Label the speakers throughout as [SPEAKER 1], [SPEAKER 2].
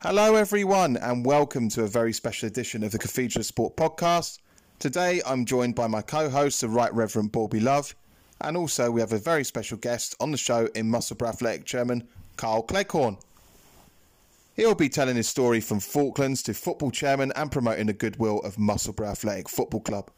[SPEAKER 1] Hello, everyone, and welcome to a very special edition of the Cathedral Sport podcast. Today, I'm joined by my co host, the Right Reverend Bobby Love, and also we have a very special guest on the show in Musselburgh Athletic Chairman Carl Cleghorn. He'll be telling his story from Falklands to football chairman and promoting the goodwill of Musselburgh Athletic Football Club.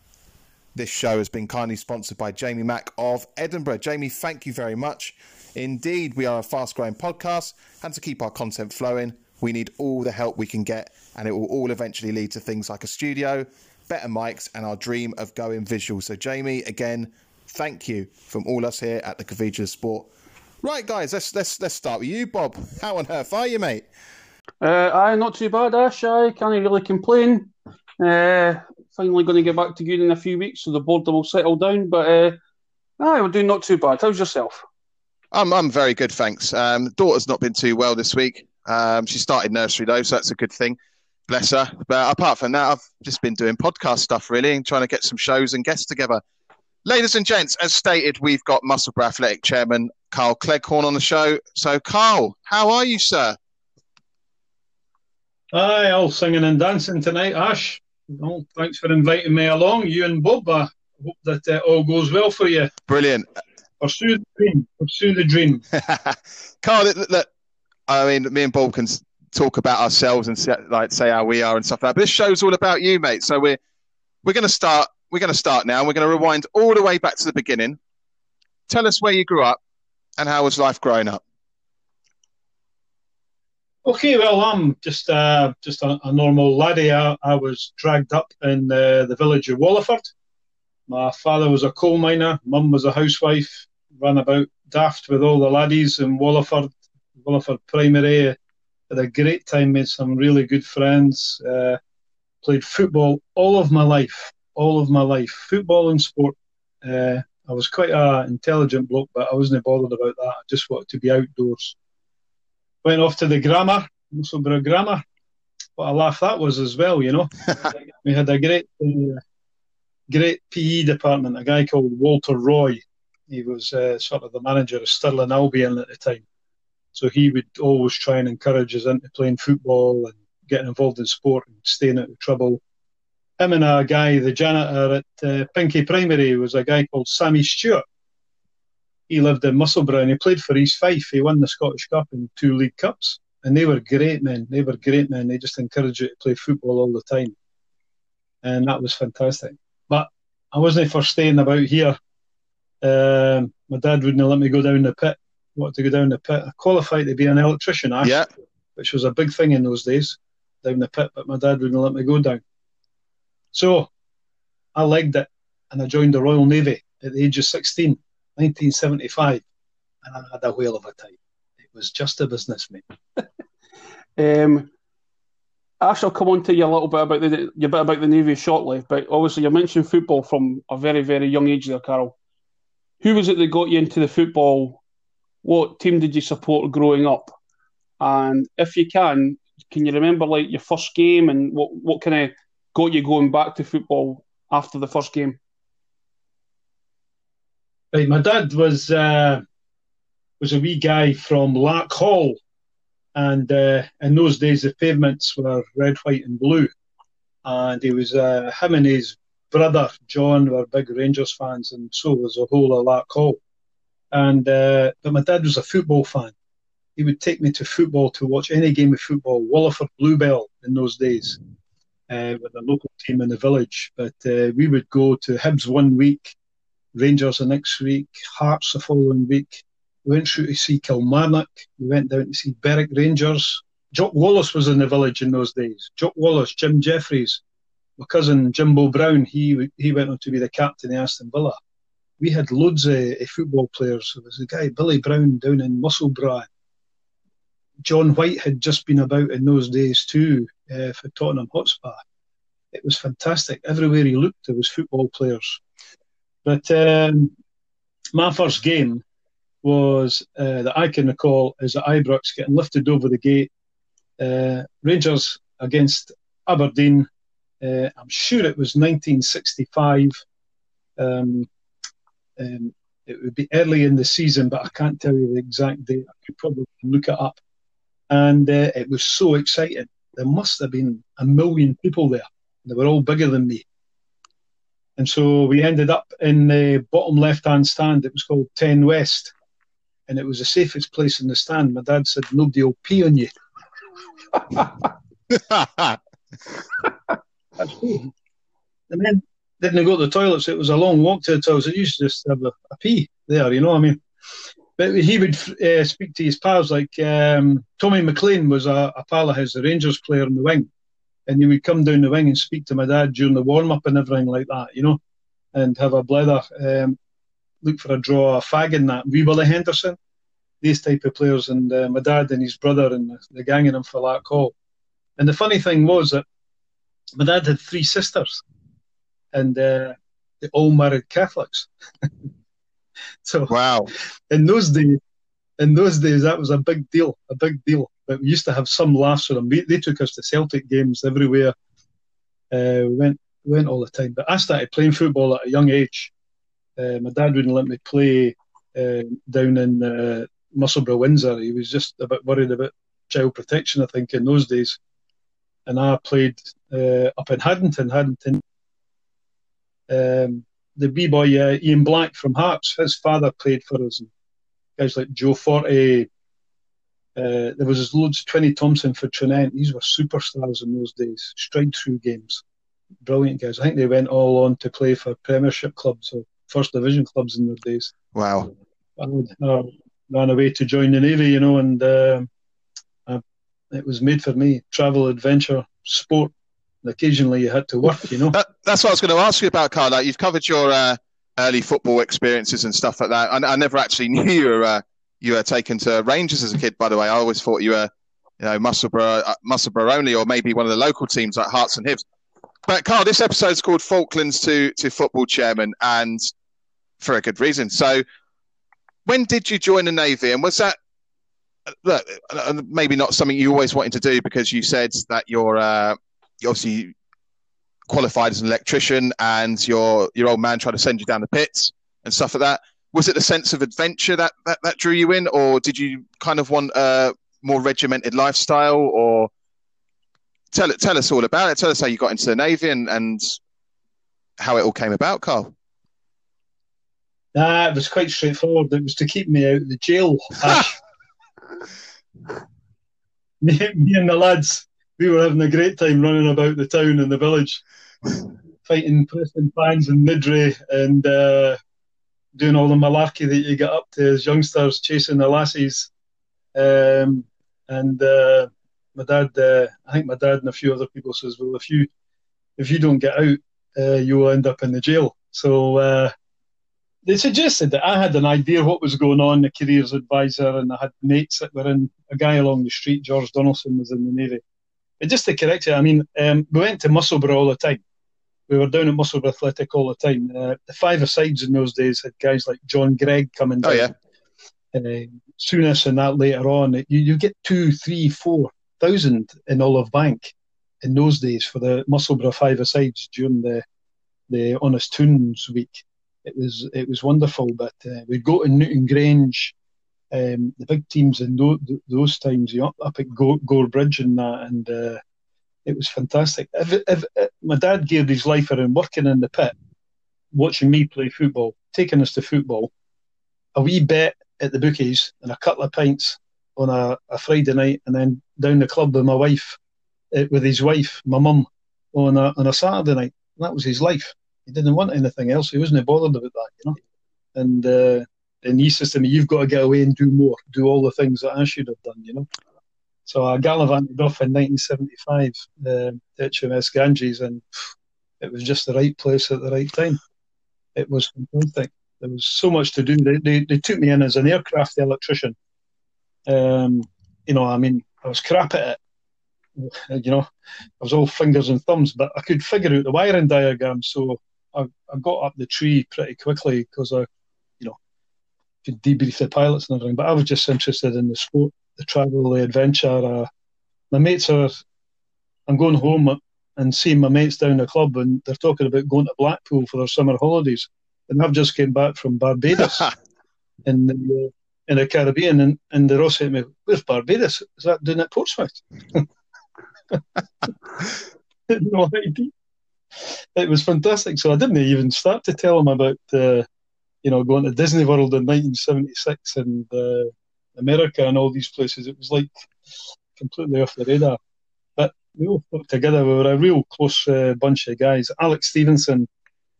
[SPEAKER 1] This show has been kindly sponsored by Jamie Mack of Edinburgh. Jamie, thank you very much. Indeed, we are a fast growing podcast, and to keep our content flowing, we need all the help we can get, and it will all eventually lead to things like a studio, better mics, and our dream of going visual. So, Jamie, again, thank you from all us here at the Cathedral of Sport. Right, guys, let's let's let's start with you, Bob. How on earth are you, mate?
[SPEAKER 2] Uh, I not too bad, Ash. I can't really complain. Uh, finally going to get back to good in a few weeks, so the boredom will settle down. But uh, aye, we're doing not too bad. How's yourself?
[SPEAKER 1] I'm I'm very good, thanks. Um, daughter's not been too well this week. Um, she started nursery though, so that's a good thing. Bless her. But apart from that, I've just been doing podcast stuff really and trying to get some shows and guests together. Ladies and gents, as stated, we've got Musselburgh Athletic Chairman Carl Cleghorn on the show. So, Carl, how are you, sir?
[SPEAKER 3] Aye, all singing and dancing tonight, Ash. Well, thanks for inviting me along, you and Bob. I hope that uh, all goes well for you.
[SPEAKER 1] Brilliant.
[SPEAKER 3] Pursue the dream. Pursue the dream.
[SPEAKER 1] Carl, look, look, I mean, me and Bob can talk about ourselves and say, like say how we are and stuff like that. But this show's all about you, mate. So we're we're going to start. We're going to start now. We're going to rewind all the way back to the beginning. Tell us where you grew up and how was life growing up.
[SPEAKER 3] Okay, well, I'm just uh, just a, a, normal laddie. I, I, was dragged up in uh, the village of Wallyford. My father was a coal miner, mum was a housewife, ran about daft with all the laddies in Wallyford, Wallyford Primary. Had a great time, made some really good friends. Uh, played football all of my life, all of my life, football and sport. Uh, I was quite an intelligent bloke, but I wasn't bothered about that. I just wanted to be outdoors went off to the grammar, Musselburgh Grammar. What a laugh that was as well, you know. we had a great, uh, great PE department, a guy called Walter Roy. He was uh, sort of the manager of Stirling Albion at the time. So he would always try and encourage us into playing football and getting involved in sport and staying out of trouble. Him and a guy, the janitor at uh, Pinkie Primary, was a guy called Sammy Stewart he lived in Musselburgh and he played for East Fife. He won the Scottish Cup and two League Cups. And they were great men. They were great men. They just encouraged you to play football all the time. And that was fantastic. But I wasn't for staying about here. Um, my dad wouldn't let me go down the pit. I wanted to go down the pit. I qualified to be an electrician, Ash,
[SPEAKER 1] yeah.
[SPEAKER 3] which was a big thing in those days, down the pit, but my dad wouldn't let me go down. So I legged it and I joined the Royal Navy at the age of 16. 1975, and I had a whale of a time. It was just a business, mate.
[SPEAKER 2] um, I shall come on to you a little bit about the your bit about the Navy shortly, but obviously you mentioned football from a very, very young age there, Carl. Who was it that got you into the football? What team did you support growing up? And if you can, can you remember like your first game and what, what kind of got you going back to football after the first game?
[SPEAKER 3] Right, my dad was uh, was a wee guy from Larkhall, and uh, in those days the pavements were red, white, and blue. And he was uh, him and his brother John were big Rangers fans, and so was the whole of Larkhall. And uh, but my dad was a football fan. He would take me to football to watch any game of football. Wallyford Bluebell in those days, uh, with the local team in the village. But uh, we would go to Hibs one week Rangers the next week, Hearts the following week. We went through to see Kilmarnock. We went down to see Berwick Rangers. Jock Wallace was in the village in those days. Jock Wallace, Jim Jeffries, my cousin Jimbo Brown, he he went on to be the captain of Aston Villa. We had loads of, of football players. There was a guy, Billy Brown, down in Musselburgh. John White had just been about in those days too uh, for Tottenham Hotspur. It was fantastic. Everywhere he looked, there was football players. But um, my first game was uh, that I can recall is at Ibrox getting lifted over the gate. Uh, Rangers against Aberdeen. Uh, I'm sure it was 1965. Um, um, it would be early in the season, but I can't tell you the exact date. I could probably look it up. And uh, it was so exciting. There must have been a million people there. They were all bigger than me. And so we ended up in the bottom left hand stand. It was called 10 West. And it was the safest place in the stand. My dad said, Nobody will pee on you. And then didn't go to the toilets. It was a long walk to the toilets. I used to just have a, a pee there, you know what I mean? But he would uh, speak to his pals, like um, Tommy McLean was a, a pal of his, the Rangers player in the wing. And he would come down the wing and speak to my dad during the warm up and everything like that, you know, and have a blether, um, look for a draw, a fag in that. Wee Willie Henderson, these type of players, and uh, my dad and his brother and the, the gang of them for that call. And the funny thing was that my dad had three sisters and uh, they all married Catholics. so
[SPEAKER 1] wow,
[SPEAKER 3] in those days, in those days, that was a big deal, a big deal. But we used to have some laughs with them. We, they took us to Celtic games everywhere. Uh, we went went all the time. But I started playing football at a young age. Uh, my dad wouldn't let me play uh, down in uh, Musselburgh, Windsor. He was just a bit worried about child protection, I think, in those days. And I played uh, up in Haddington, Haddington um, the b boy uh, Ian Black from Hearts, his father played for us. guys like Joe Forte. Uh, there was loads. Twenty Thompson for Tranent. These were superstars in those days. Stride through games, brilliant guys. I think they went all on to play for Premiership clubs or First Division clubs in those days.
[SPEAKER 1] Wow.
[SPEAKER 3] I uh, ran away to join the Navy, you know, and uh, I, it was made for me. Travel, adventure, sport And occasionally you had to work, you know.
[SPEAKER 1] That, that's what I was going to ask you about, Carl. Like, you've covered your uh, early football experiences and stuff like that. I, I never actually knew you were uh, you were taken to Rangers as a kid. By the way, I always thought you were, you know, Musselburgh, Musselburgh only, or maybe one of the local teams like Hearts and Hibs. But Carl, this episode's called Falklands to to Football Chairman, and for a good reason. So, when did you join the Navy, and was that look, maybe not something you always wanted to do because you said that your uh, obviously qualified as an electrician and your your old man tried to send you down the pits and stuff like that. Was it the sense of adventure that, that, that drew you in, or did you kind of want a more regimented lifestyle? Or tell it, tell us all about it. Tell us how you got into the navy and, and how it all came about, Carl.
[SPEAKER 3] Nah, it was quite straightforward. It was to keep me out of the jail. me, me and the lads we were having a great time running about the town and the village, fighting Prestonpans and Niddrie and uh, doing all the malarkey that you get up to as youngsters, chasing the lassies. Um, and uh, my dad, uh, I think my dad and a few other people says, well, if you if you don't get out, uh, you will end up in the jail. So uh, they suggested that I had an idea what was going on, the careers advisor, and I had mates that were in. A guy along the street, George Donaldson, was in the navy. And just to correct you, I mean, um, we went to Musselburgh all the time. We were down at Musselburgh Athletic all the time. Uh, the five sides in those days had guys like John Greig coming
[SPEAKER 1] oh, down.
[SPEAKER 3] Oh, yeah. Uh, Souness and that later on. You, you get two, three, four thousand in Olivebank in those days for the Musselburgh five sides during the the Honest Toun's week. It was it was wonderful. But uh, we'd go to Newtongrange um, the big teams in those, those times, you know, up at Gorebridge and that, and uh, it was fantastic. If, if, if, my dad gave his life around working in the pit, watching me play football, taking us to football, a wee bet at the bookies, and a couple of pints on a, a Friday night, and then down the club with my wife, uh, with his wife, my mum, on a on a Saturday night. That was his life. He didn't want anything else. He wasn't bothered about that, you know. And uh, and he says to me, "You've got to get away and do more, do all the things that I should have done," you know. So I gallivanted off in 1975 uh, to HMS Ganges, and it was just the right place at the right time. It was fantastic. There was so much to do. They, they, they took me in as an aircraft electrician. Um, you know, I mean, I was crap at it. You know, I was all fingers and thumbs, but I could figure out the wiring diagram. So I, I got up the tree pretty quickly because I you know, could debrief the pilots and everything. But I was just interested in the sport, the travel, the adventure. Uh, my mates are. I'm going home and seeing my mates down the club, and they're talking about going to Blackpool for their summer holidays. and I've just came back from Barbados in the in the Caribbean, and, and they're all saying to me, "Where's Barbados? Is that doing at Portsmouth?" no idea. It was fantastic. So I didn't even start to tell them about, uh, you know, going to Disney World in 1976 and uh, America and all these places. It was like completely off the radar. But we all worked together. We were a real close uh, bunch of guys. Alex Stevenson,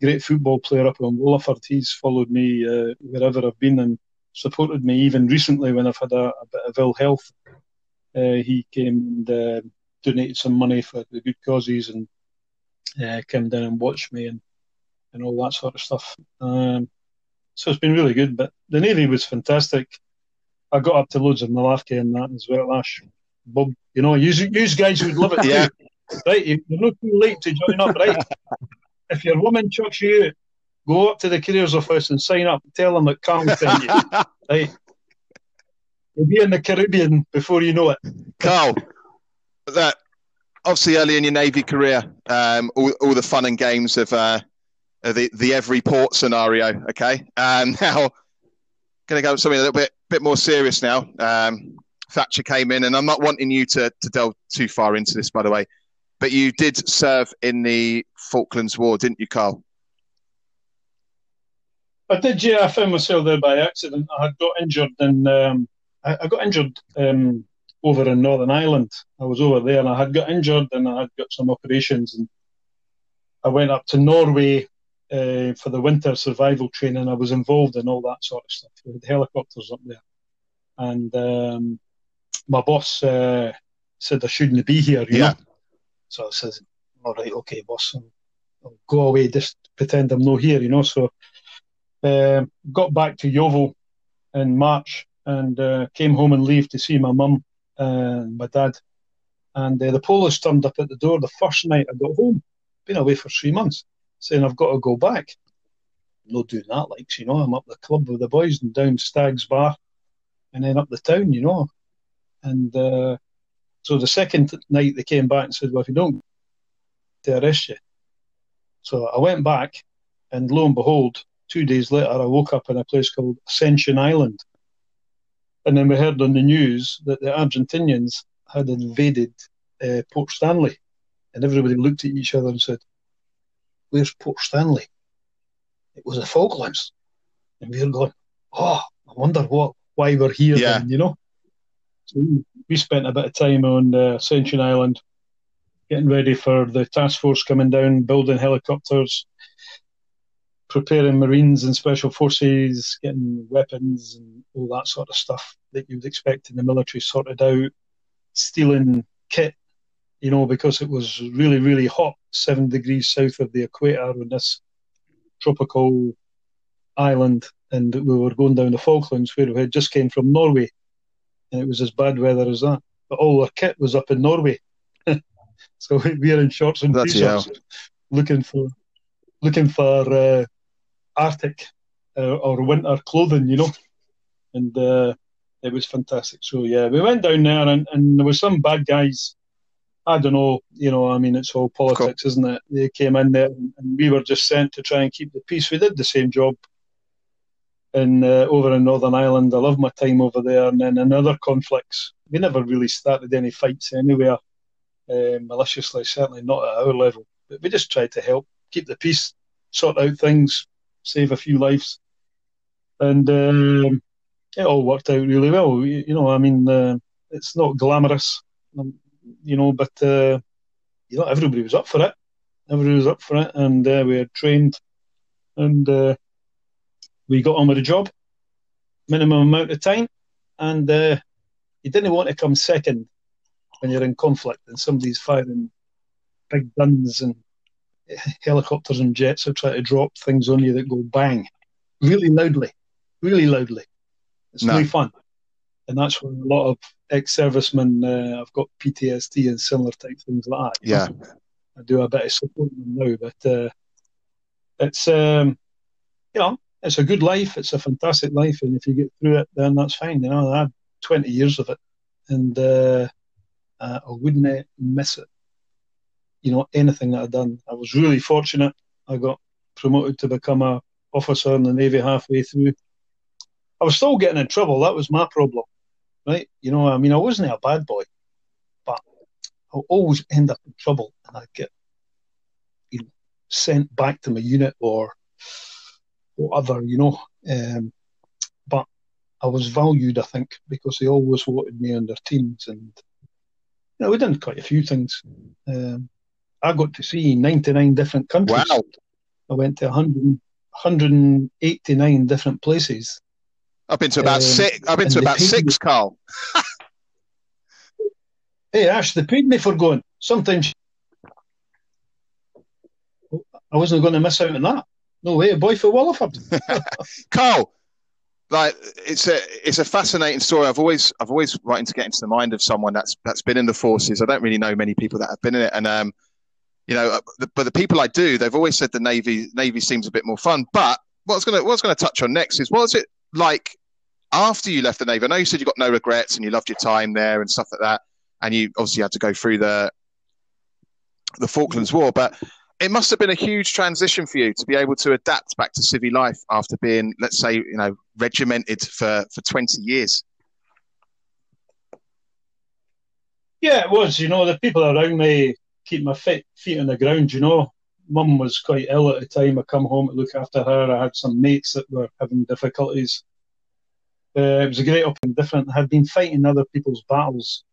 [SPEAKER 3] great football player up on Wallyford. He's followed me uh, wherever I've been and supported me even recently when I've had a, a bit of ill health. Uh, he came and uh, donated some money for the good causes and uh, came down and watched me and, and all that sort of stuff. Um, so it's been really good. But the Navy was fantastic. I got up to loads of Malarkey and that as well, Ash. Bob, you know, you, you guys would love it
[SPEAKER 1] yeah.
[SPEAKER 3] too. Right, you're not too late to join up, right? if your woman chucks you out, go up to the careers office and sign up. Tell them that Carl sent you. right? You'll be in the Caribbean before you know it.
[SPEAKER 1] Carl, that obviously early in your Navy career, um, all, all the fun and games of, uh, the, the every port scenario. Okay. Um, now, going to go something a little bit bit more serious now. Um, Thatcher came in, and I'm not wanting you to, to delve too far into this, by the way, but you did serve in the Falklands War, didn't you, Carl?
[SPEAKER 3] I did, yeah. I found myself there by accident. I had got injured, and um, I, I, got injured um, over in Northern Ireland. I was over there, and I had got injured, and I had got some operations, and I went up to Norway uh, for the winter survival training. I was involved in all that sort of stuff. We had helicopters up there, and um, my boss uh, said I shouldn't be here. You yeah. Know? So I said, "All right, okay, boss, I'll, I'll go away. Just pretend I'm not here." You know. So uh, got back to Yeovil in March and uh, came home and leave to see my mum and my dad. And uh, the police turned up at the door the first night I got home. Been away for three months, saying I've got to go back. Not doing that, like you know, I'm up the club with the boys and down Stag's Bar, and then up the town, you know. And uh, so the second night they came back and said, "Well, if you don't, they arrest you." So I went back, and lo and behold, two days later, I woke up in a place called Ascension Island. And then we heard on the news that the Argentinians had invaded uh, Port Stanley. And everybody looked at each other and said, Where's Port Stanley? It was the Falklands. And we were going, Oh, I wonder what why we're here yeah. then, you know? So we spent a bit of time on uh, Ascension Island getting ready for the task force coming down, building helicopters, preparing Marines and Special Forces, getting weapons and all that sort of stuff that you would expect in the military sorted out, stealing kit, you know, because it was really, really hot, seven degrees south of the equator on this tropical island. And we were going down the Falklands where we had just came from Norway and it was as bad weather as that. But all our kit was up in Norway. so we were in shorts and t-shirts looking for looking for uh, Arctic uh, or winter clothing, you know, and uh, it was fantastic. So yeah, we went down there, and, and there was some bad guys. I don't know, you know. I mean, it's all politics, cool. isn't it? They came in there, and, we were just sent to try and keep the peace. We did the same job in uh, over in Northern Ireland. I love my time over there, and then in other conflicts, we never really started any fights anywhere uh, maliciously. Certainly not at our level, but we just tried to help keep the peace, sort out things, save a few lives, and um, it all worked out really well. You, you know, I mean, uh, it's not glamorous, um, you know, but uh, you know, everybody was up for it. Everybody was up for it, and uh, we had trained, and uh, we got on with the job, minimum amount of time, and uh, you didn't want to come second when you're in conflict and somebody's firing big guns and helicopters and jets are trying to drop things on you that go bang really loudly, really loudly. It's no. really fun. And that's where a lot of ex servicemen uh, have got PTSD and similar type things like that.
[SPEAKER 1] Yeah.
[SPEAKER 3] I do a bit of support them now, but uh, it's, um, you know, it's a good life. It's a fantastic life. And if you get through it, then that's fine. You know, I had 20 years of it and uh, I wouldn't miss it you know anything that I'd done. I was really fortunate. I got promoted to become a officer in the Navy halfway through. I was still getting in trouble. That was my problem, right? You know, I mean, I wasn't a bad boy, but I always end up in trouble, and I'd get you know, sent back to my unit or whatever, you know. Um, but I was valued, I think, because they always wanted me on their teams, and you know, we done quite a few things. Um, I got to see 99 different countries.
[SPEAKER 1] Wow.
[SPEAKER 3] I went to 100, 189 different places.
[SPEAKER 1] I've been to about
[SPEAKER 3] Um,
[SPEAKER 1] six. I've been to about six, Carl.
[SPEAKER 3] Hey, Ash, they paid me for going. Sometimes I wasn't going to miss out on that. No way, a boy for Wallyford.
[SPEAKER 1] Carl, like it's a it's a fascinating story. I've always I've always wanted to get into the mind of someone that's that's been in the forces. I don't really know many people that have been in it, and um, you know, uh, but the people I do, they've always said the navy navy seems a bit more fun. But what's gonna what I was gonna touch on next is what's it like after you left the navy? I know you said you got no regrets and you loved your time there and stuff like that, and you obviously had to go through the the Falklands War, but it must have been a huge transition for you to be able to adapt back to civvy life after being, let's say, you know, regimented for, for 20 years.
[SPEAKER 3] Yeah, it was. You know, the people around me keep my feet, feet on the ground, you know. Mum was quite ill at the time. I come home to look after her. I had some mates that were having difficulties. Uh, it was a great up and different. I had been fighting other people's battles,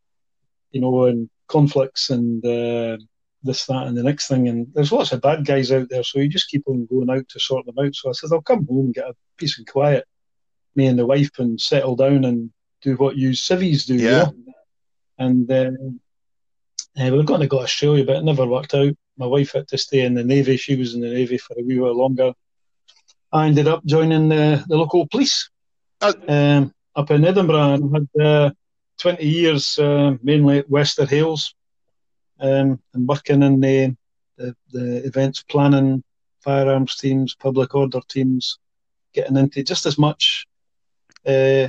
[SPEAKER 3] you know, and conflicts and uh, this, that, and the next thing. And there's lots of bad guys out there, so you just keep on going out to sort them out. So I said, I'll come home and get a peace and quiet, me and the wife, and settle down and do what you civvies do,
[SPEAKER 1] Yeah.
[SPEAKER 3] And uh, uh, we were going to go to Australia, but it never worked out. My wife had to stay in the Navy. She was in the Navy for a wee while longer. I ended up joining the, the local police
[SPEAKER 1] Oh.
[SPEAKER 3] um, up in Edinburgh and had uh, 20 years uh, mainly at Wester Hailes um, and working in the, the, the events planning, firearms teams, public order teams, getting into just as much uh,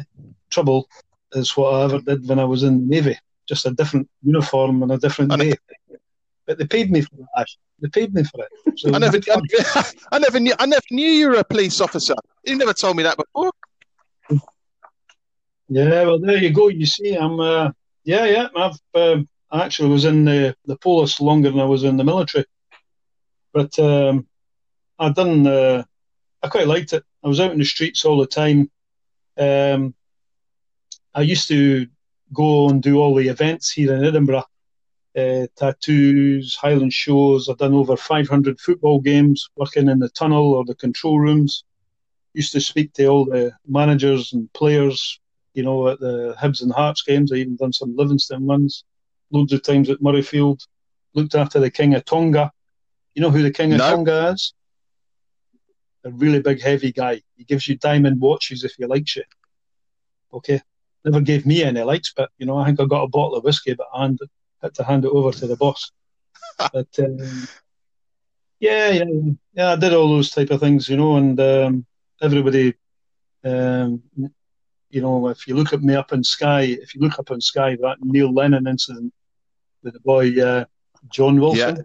[SPEAKER 3] trouble as what I ever did when I was in the Navy. Just a different uniform and a different
[SPEAKER 1] know.
[SPEAKER 3] day. But they paid me for it, Ash. They paid me for it. So
[SPEAKER 1] I never. I, I never knew, I never knew you were a police officer. You never told me that before.
[SPEAKER 3] Yeah, well, there you go. You see, I'm, uh, yeah, yeah. I've, um, I actually was in the, the police longer than I was in the military. But um, I done, uh, I quite liked it. I was out in the streets all the time. Um, I used to go and do all the events here in Edinburgh, uh, tattoos, Highland shows. I've done over 500 football games, working in the tunnel or the control rooms. Used to speak to all the managers and players, you know, at the Hibs and Hearts games. I even done some Livingston ones, loads of times at Murrayfield. Looked after the King of Tonga. You know who the King of
[SPEAKER 1] No.
[SPEAKER 3] Tonga is? A really big, heavy guy. He gives you diamond watches if he likes you. Okay. Never gave me any likes, but you know, I think I got a bottle of whiskey, but I had to hand it over to the boss. but um, yeah, yeah, yeah, I did all those type of things, you know, and um, everybody, um, you know, if you look at me up in Sky, if you look up in Sky, that Neil Lennon incident with the boy uh, John Wilson,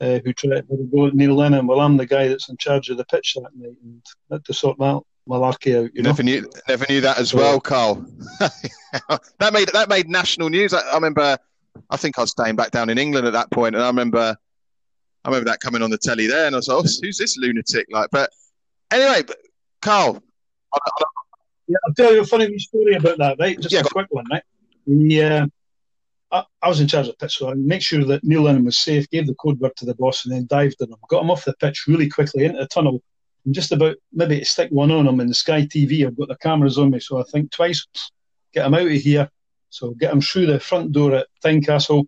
[SPEAKER 3] uh, who tried to go at Neil Lennon. Well, I'm the guy that's in charge of the pitch that night, and had to sort that malarkey out. You
[SPEAKER 1] You
[SPEAKER 3] know,
[SPEAKER 1] never knew, never knew that as
[SPEAKER 3] So-
[SPEAKER 1] well, Carl. that made that made national news. I, I remember. I think I was staying back down in England at that point, and I remember, I remember that coming on the telly there, and I was like, oh, "Who's this lunatic?" Like, but anyway, but Carl, I, I,
[SPEAKER 3] Yeah, I'll tell you a funny story about that, right? Just
[SPEAKER 1] Yeah,
[SPEAKER 3] a quick one, right? We, uh, I, I was in charge of the pitch, so I made sure that Neil Lennon was safe, gave the code word to the boss, and then dived on him. Got him off the pitch really quickly into the tunnel. And just about maybe to stick one on him in the Sky TV. I've got the cameras on me, so I think twice, get him out of here. So get them through the front door at Tynecastle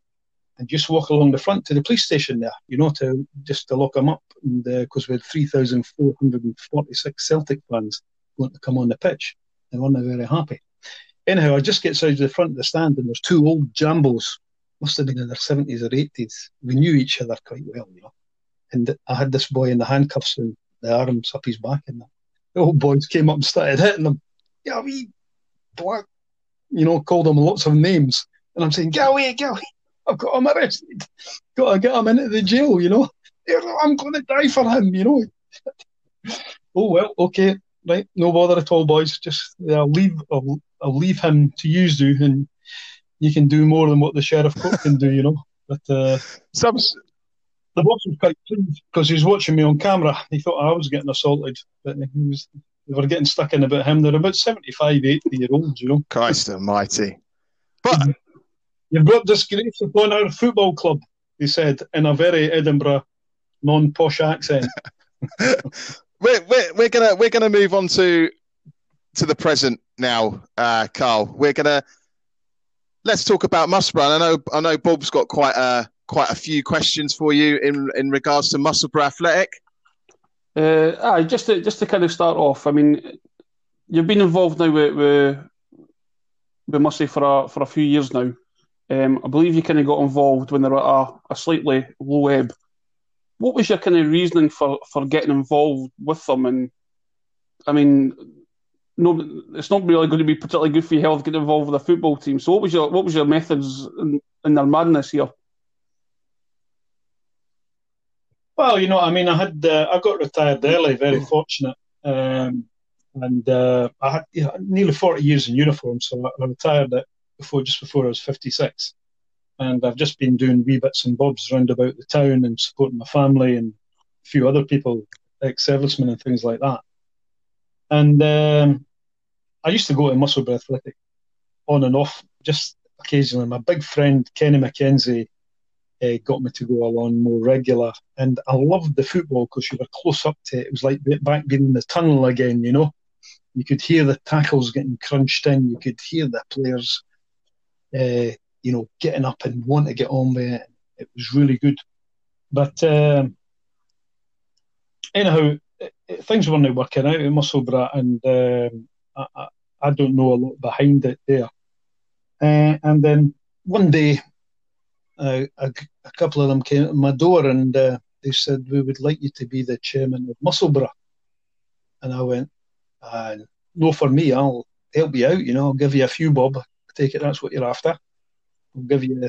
[SPEAKER 3] and just walk along the front to the police station there, you know, to just to lock them up. Because uh, we had 3,446 Celtic fans going to come on the pitch they weren't very happy. Anyhow, I just get out to the front of the stand, and there's two old jambos, must have been in their 70s or 80s. We knew each other quite well, you know. And I had this boy in the handcuffs and the arms up his back, and the old boys came up and started hitting him. Yeah, we black, you know, called him lots of names. And I'm saying, get away, get away. I've got him arrested. Got to get him into the jail, you know. I'm going to die for him, you know. oh well, okay, right, no bother at all, boys. Just I'll leave, I'll, I'll leave him to you, you, and you can do more than what the sheriff court can do, you know. But uh,
[SPEAKER 1] Some,
[SPEAKER 3] the boss was quite pleased because he was watching me on camera. He thought I was getting assaulted, but he was. They were getting stuck in about him. They're about 75, 80 year olds, you know.
[SPEAKER 1] Christ Almighty! But
[SPEAKER 3] You've brought disgrace upon our football club, he said in a very Edinburgh, non posh accent.
[SPEAKER 1] we're, we're, we're gonna we're gonna move on to to the present now, uh, Carl. We're gonna let's talk about Musselburgh. I know I know Bob's got quite a quite a few questions for you in in regards to Musselburgh Athletic.
[SPEAKER 2] Uh, aye, just to just to kind of start off. I mean, you've been involved now with with, with Mussy for a for a few years now. Um, I believe you kind of got involved when they were at a, a slightly low ebb. What was your kind of reasoning for, for getting involved with them? And I mean, no, it's not really going to be particularly good for your health getting involved with a football team. So, what was your what was your methods in, in their madness here?
[SPEAKER 3] Well, you know, I mean, I had uh, I got retired early, very fortunate, um, and uh, I had you know, nearly forty years in uniform, so I retired at before just before I was fifty six, and I've just been doing wee bits and bobs around about the town and supporting my family and a few other people, ex servicemen and things like that. And um, I used to go to Musselburgh Athletic on and off, just occasionally. My big friend Kenny McKenzie uh, got me to go along more regular. And I loved the football because you were close up to it. It was like back being in the tunnel again, you know. You could hear the tackles getting crunched in. You could hear the players, uh, you know, getting up and want to get on with it. It was really good. But um, anyhow, it, it, things weren't working out in Musselburgh, and um, I, I, don't know a lot behind it there. Uh, and then one day a, a, couple of them came to my door and uh, they said, We would like you to be the chairman of Musselburgh. And I went, uh, No, for me, I'll help you out. You know, I'll give you a few bob. Take it that's what you're after. I'll give you.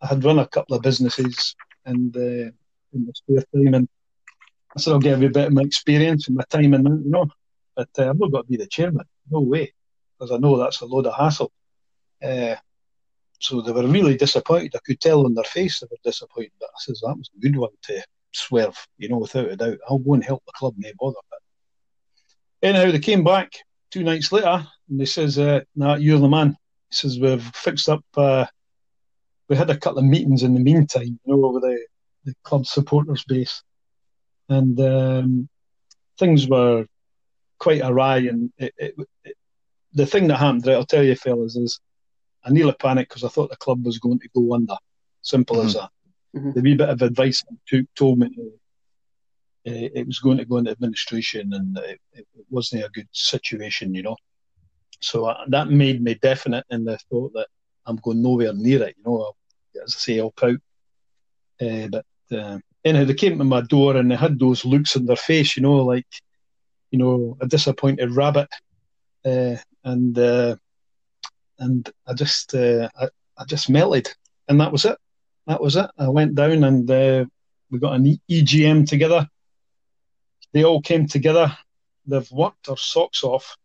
[SPEAKER 3] I had run a couple of businesses and uh, in my spare time, and I said, I'll give you a bit of my experience and my time and you know. But uh, I'm not going to be the chairman. No way. Because I know that's a load of hassle. Uh, so they were really disappointed. I could tell on their face they were disappointed. But I says that was a good one to swerve, you know, without a doubt. I'll go and help the club, no bother. But anyhow, they came back two nights later and they says, uh, "Nah, you're the man." He says we've fixed up. Uh, we had a couple of meetings in the meantime, you know, over the the club supporters base, and um, things were quite awry. And it, it, it, the thing that happened, I'll tell you, fellas, is I nearly panicked because I thought the club was going to go under. Simple mm-hmm. as that. Mm-hmm. The wee bit of advice I took told me to, uh, it was going to go into administration and it, it, wasn't a good situation, you know. So uh, that made me definite in the thought that I'm going nowhere near it, you know. I'll, as I say, help out. Uh, but uh, anyhow, they came to my door and they had those looks on their face, you know, like, you know, a disappointed rabbit. Uh, and uh, and I just uh, I, I just melted, and that was it. That was it. I went down and uh, we got an EGM together. They all came together. They've worked their socks off.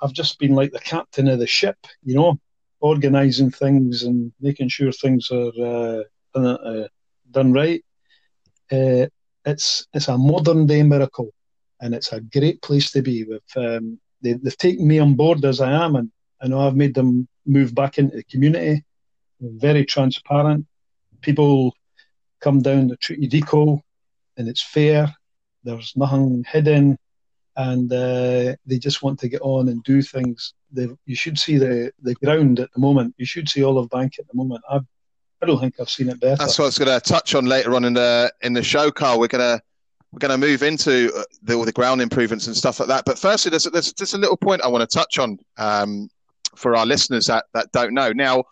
[SPEAKER 3] I've just been like the captain of the ship, you know, organising things and making sure things are uh, done, uh, done right. Uh, it's it's a modern day miracle, and it's a great place to be. With um, they, have taken me on board as I am, and I know I've made them move back into the community. very transparent. People come down, the treat you and it's fair. There's nothing hidden, and uh, they just want to get on and do things. They've, you should see the, the ground at the moment. You should see Olivebank at the moment. I, I don't think I've seen it better.
[SPEAKER 1] That's what I was going to touch on later on in the in the show, Carl. We're going to we're going to move into uh, the, all the ground improvements and stuff like that. But firstly, there's, there's just a little point I want to touch on um, for our listeners that, that don't know. Now,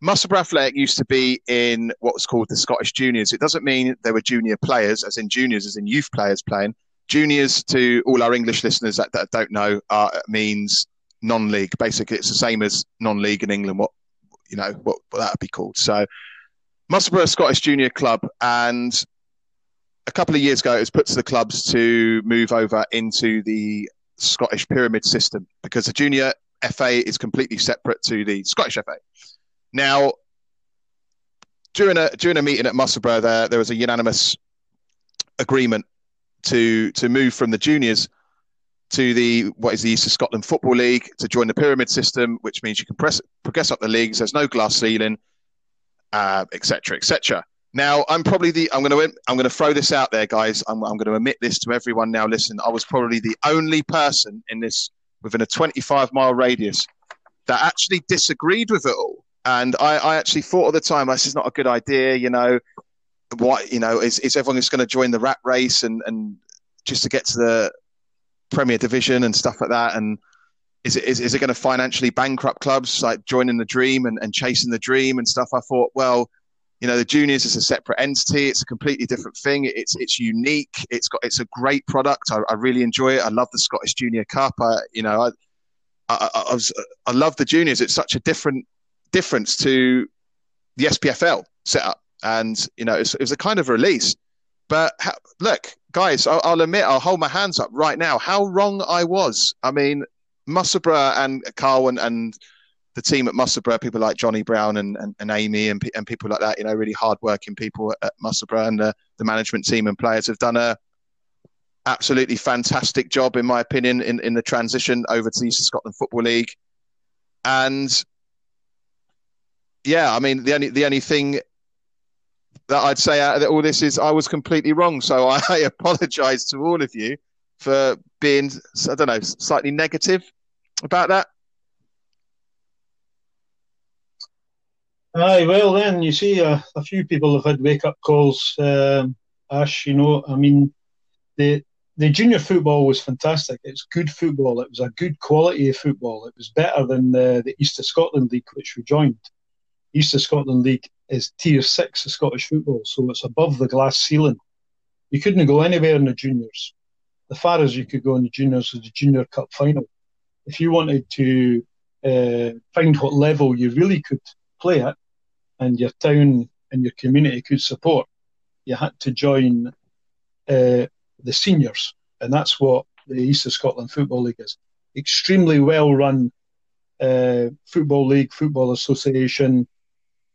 [SPEAKER 1] Musselburgh Athletic used to be in what was called the Scottish Juniors. It doesn't mean there were junior players, as in juniors, as in youth players playing. Juniors, to all our English listeners that, that don't know, uh, means non-league. Basically, it's the same as non-league in England. What you know, what, what that would be called. So, Musselburgh Scottish Junior Club, and a couple of years ago, it was put to the clubs to move over into the Scottish pyramid system because the junior FA is completely separate to the Scottish FA. Now, during a during a meeting at Musselburgh, there there was a unanimous agreement to to move from the juniors to the what is the East of Scotland Football League to join the pyramid system, which means you can press, progress up the leagues. There's no glass ceiling, etc., uh, etc. Et now, I'm probably the I'm going to I'm going to throw this out there, guys. I'm, I'm going to admit this to everyone now. Listen, I was probably the only person in this within a 25 mile radius that actually disagreed with it all. And I, I actually thought at the time, this is not a good idea. You know, what you know is is everyone just going to join the rat race and and just to get to the Premier Division and stuff like that? And is it is, is it going to financially bankrupt clubs like joining the dream and, and chasing the dream and stuff? I thought, well, you know, the juniors is a separate entity. It's a completely different thing. It's it's unique. It's got it's a great product. I, I really enjoy it. I love the Scottish Junior Cup. I, you know, I, I, I, was, I love the juniors. It's such a different difference to the SPFL setup, and you know, it was a kind of release. But ha- look, guys, I'll, I'll, admit, I'll hold my hands up right now. How wrong I was. I mean, Musselburgh and Carl and the team at Musselburgh, people like Johnny Brown and, and, and Amy and, and people like that, you know, really hardworking people at, Musselburgh and the, the management team and players have done a absolutely fantastic job, in my opinion, in, in the transition over to the Eastern Scotland Football League. And yeah, I mean, the only the only thing that I'd say out of all this is I was completely wrong. So I, I apologise to all of you for being, I don't know, slightly negative about that.
[SPEAKER 3] Aye, well, then you see, uh, a few people have had wake up calls. Um, Ash, you know, I mean, the the junior football was fantastic. It's good football. It was a good quality of football. It was better than the, the East of Scotland League, which we joined. East of Scotland League is tier six of Scottish football, so it's above the glass ceiling. You couldn't go anywhere in the juniors. The far as you could go in the juniors was the Junior Cup final. If you wanted to uh, find what level you really could play at, and your town and your community could support, you had to join uh, the seniors, and that's what the East of Scotland Football League is. Extremely well run uh, football league, football association.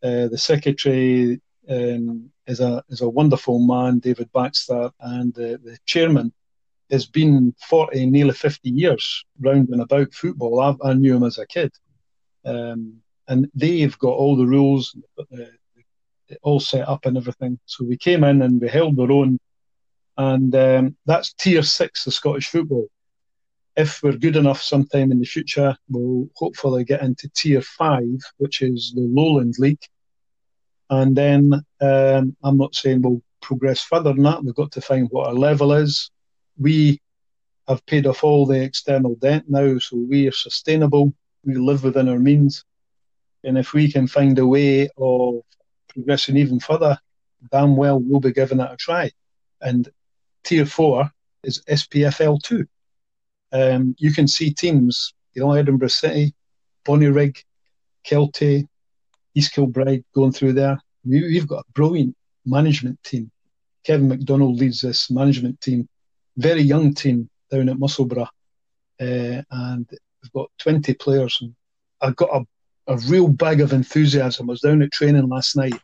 [SPEAKER 3] Uh, the secretary um, is a is a wonderful man, David Baxter, and the chairman has been forty, nearly fifty years round and about football. I, I knew him as a kid. Um, and they've got all the rules, uh, all set up and everything. So we came in and we held our own, and um, that's tier six of Scottish football. If we're good enough sometime in the future, we'll hopefully get into tier five, which is the Lowland League. And then um, I'm not saying we'll progress further than that. We've got to find what our level is. We have paid off all the external debt now, so we are sustainable. We live within our means. And if we can find a way of progressing even further, damn well we'll be giving it a try. And tier four is SPFL two. Um, you can see teams, you know, Edinburgh City, Bonnyrigg, Kelty, East Kilbride going through there. We, have got a brilliant management team. Kevin McDonald leads this management team, very young team down at Musselburgh, uh, and we've got 20 players. I've got a a real bag of enthusiasm. I was down at training last night,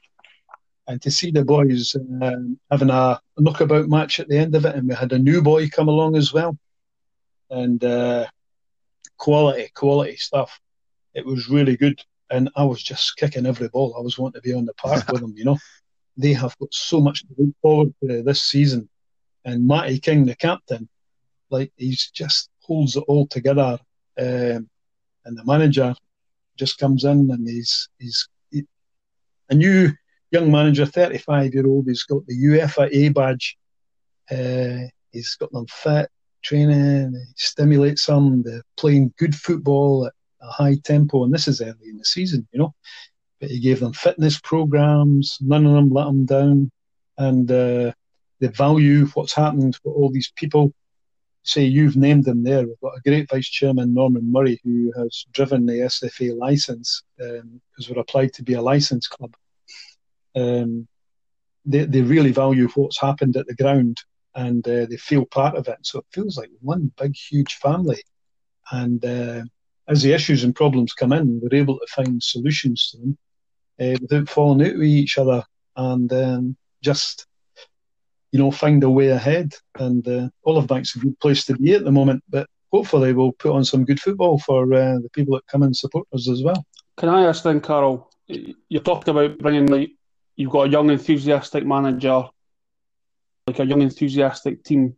[SPEAKER 3] and to see the boys um, having a knockabout match at the end of it, and we had a new boy come along as well, and uh, quality, quality stuff. It was really good, and I was just kicking every ball. I was wanting to be on the park with them. You know, they have got so much to look forward to this season, and Matty King, the captain, like he's just holds it all together. Um, and the manager just comes in and he's he's he, a new young manager, 35 year old. He's got the UEFA badge. Uh, he's got them fit, training, he stimulates them. They're playing good football at a high tempo, and this is early in the season, you know. But he gave them fitness programs. None of them let them down, and uh, they value what's happened for all these people say you've named them there. We've got a great vice chairman, Norman Murray, who has driven the SFA license because um, we're applied to be a license club. Um, they, they really value what's happened at the ground and uh, they feel part of it. So it feels like one big, huge family. And uh, as the issues and problems come in, we're able to find solutions to them uh, without falling out with each other and um, just, you know, find a way ahead. And uh, Olivebank's a good place to be at the moment, but hopefully we'll put on some good football for uh, the people that come and support us as well.
[SPEAKER 2] Can I ask then, Carl? You talked about bringing like you've got a young, enthusiastic manager, like a young, enthusiastic team.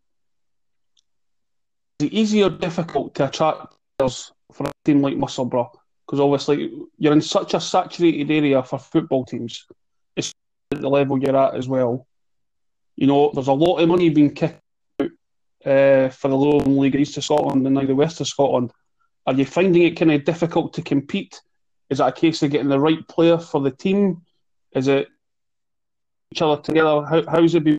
[SPEAKER 2] Is it easy or difficult to attract players for a team like Musselburgh? Because obviously you're in such a saturated area for football teams, it's at the level you're at as well. You know, there's a lot of money being kicked out uh, for the Lowland League East of Scotland and now the West of Scotland. Are you finding it kind of difficult to compete? Is it a case of getting the right player for the team? Is it each other together? How, how's it been?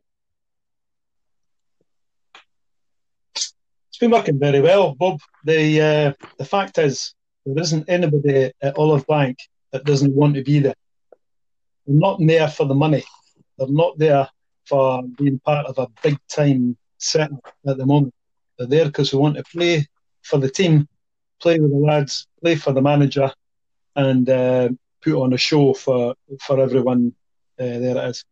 [SPEAKER 3] It's been working very well, Bob. The uh, the fact is, there isn't anybody at Olive Bank that doesn't want to be there. They're not there for the money. They're not there for being part of a big time setup at the moment. They're there because they want to play for the team, play with the lads, play for the manager, and uh, put on a show for for everyone. Uh, there it is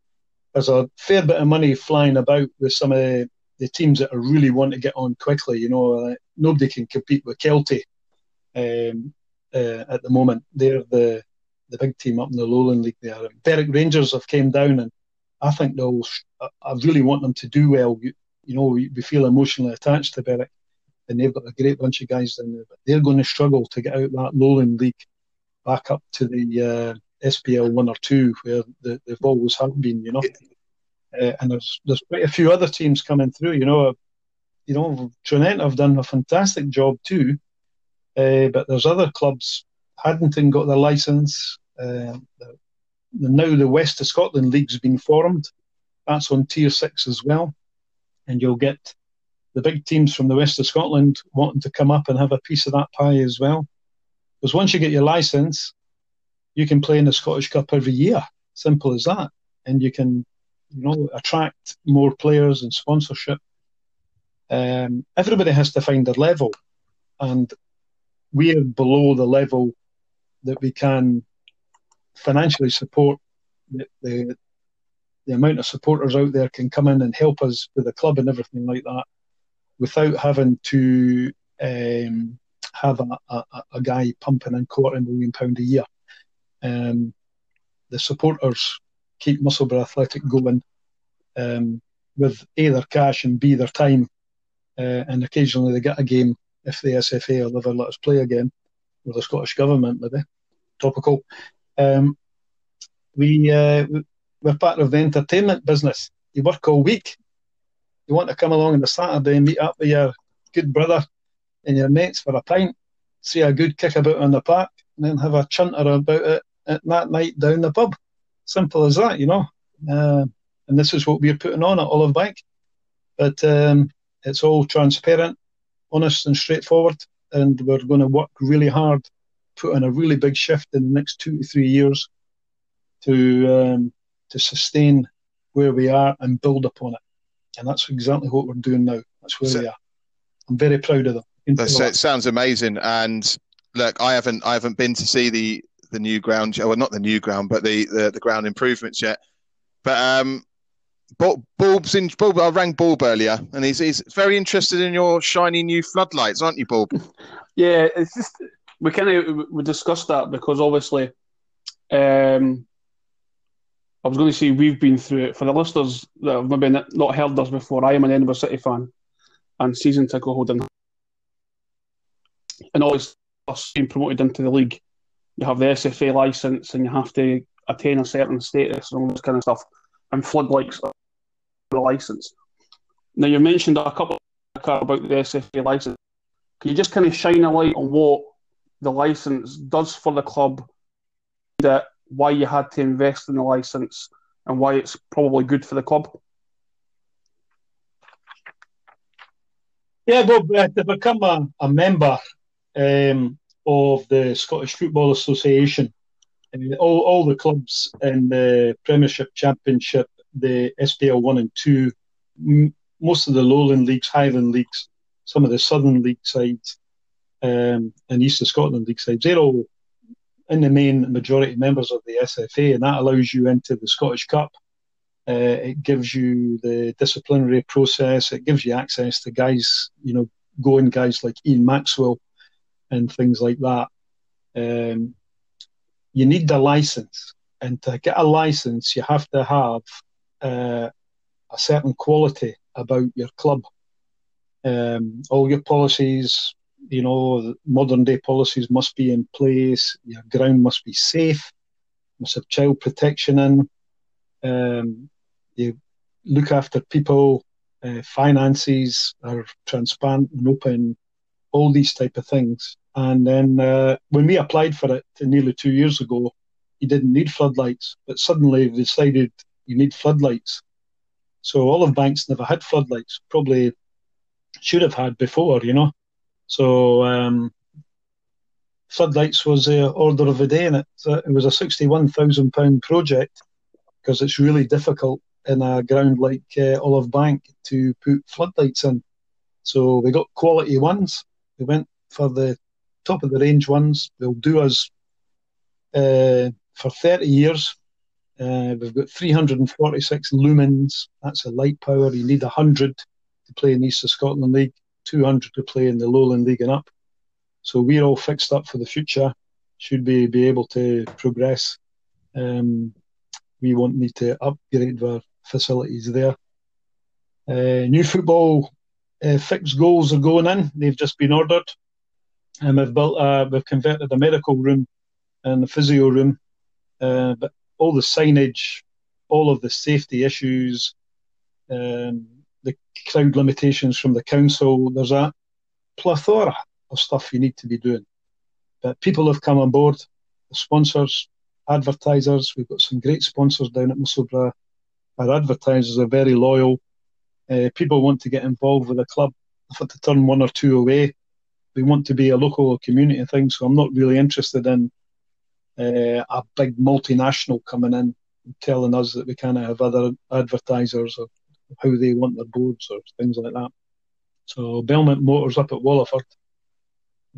[SPEAKER 3] there's a fair bit of money flying about with some of the, teams that are really want to get on quickly. You know, uh, nobody can compete with Kelty um, uh, at the moment. They're the the big team up in the Lowland League there. Berwick Rangers have came down, and I think they'll. I really want them to do well. You, you know, we, we feel emotionally attached to Berwick, and they've got a great bunch of guys down there. But they're going to struggle to get out that Lowland League back up to the uh, SPL one or two, where the, they've always have been, you know. Uh, and there's there's quite a few other teams coming through. You know, you know, Tranent have done a fantastic job too, uh, but there's other clubs. Haddington got their license. Uh, now the West of Scotland League's been formed. That's on Tier Six as well, and you'll get the big teams from the West of Scotland wanting to come up and have a piece of that pie as well. Because once you get your license, you can play in the Scottish Cup every year. Simple as that. And you can, you know, attract more players and sponsorship. Um, everybody has to find their level, and we're below the level that we can financially support the, the, the amount of supporters out there can come in and help us with the club and everything like that without having to um, have a, a, a, guy pumping in quarter million pound a year. Um, the supporters keep Musselburgh Athletic going um, with A, their cash and B, their time. Uh, and occasionally they get a game if the SFA will ever let us play again, or the Scottish Government maybe. Topical. Um, we, uh, we're part of the entertainment business. You work all week. You want to come along on the Saturday and meet up with your good brother and your mates for a pint, see a good kick about on the park, and then have a chunter about it at that night down the pub. Simple as that, you know. Uh, and this is what we're putting on at Olivebank. But um, it's all transparent, honest, and straightforward. And we're going to work really hard, put in a really big shift in the next two to three years to um, to sustain where we are and build upon it. And that's exactly what we're doing now. That's where so, we are. I'm very proud of them.
[SPEAKER 1] It sounds amazing. And look, I haven't I haven't been to see the the new ground, well, not the new ground, but the the, the ground improvements yet. But um, Bulb's in Bulb. I rang Bulb earlier, and he's he's very interested in your shiny new floodlights, aren't you, Bulb?
[SPEAKER 2] yeah, it's just we kind of we discussed that because obviously, um, I was going to say we've been through it. For the listeners that have maybe not heard us before, I am an Edinburgh City fan and season ticket holder, and always us being promoted into the league you have the SFA license and you have to attain a certain status and all this kind of stuff. And floodlights the license. Now you mentioned a couple about the SFA license. Can you just kind of shine a light on what the license does for the club? That why you had to invest in the license and why it's probably good for the club.
[SPEAKER 3] Yeah, uh, to become a, a member, um, of the Scottish Football Association. all, all the clubs in the Premiership, Championship, the SPL one and two, m- most of the lowland leagues, Highland leagues, some of the Southern League sides, um, East of Scotland League they're all in the main majority members of the SFA, and that allows you into the Scottish Cup. Uh, it gives you the disciplinary process. It gives you access to guys, you know, going guys like Ian Maxwell and things like that. Um, you need the license, and to get a license, you have to have uh, a certain quality about your club. Um, all your policies, you know, modern day policies must be in place. Your ground must be safe. Must have child protection in. Um, you look after people. Uh, finances are transparent and open. All these type of things. And then uh, when we applied for it nearly two years ago, you didn't need floodlights, but suddenly they decided you need floodlights. So Olivebank's never had floodlights. Probably should have had before, you know. So um, floodlights was the order of the day, and it, it was a sixty-one thousand pound project because it's really difficult in a ground like uh, Olive Bank to put floodlights in. So we got quality ones. We went for the top of the range ones. They'll do us uh, for 30 years. Uh, we've got 346 lumens. That's a light power. You need 100 to play in the East of Scotland League, 200 to play in the Lowland League and up. So we're all fixed up for the future. Should be be able to progress. Um, we won't need to upgrade our facilities there. Uh, new football uh, fixed goals are going in. They've just been ordered, and we've built. A, we've converted a medical room and a physio room, uh, but all the signage, all of the safety issues, um, the crowd limitations from the council. There's a plethora of stuff you need to be doing. But people have come on board, the sponsors, advertisers. We've got some great sponsors down at Musselburgh. Our advertisers are very loyal. Uh, people want to get involved with the club. If had to turn one or two away, we want to be a local community thing. So I'm not really interested in uh, a big multinational coming in and telling us that we can't have other advertisers or how they want their boards or things like that. So Belmont Motors up at Wallyford,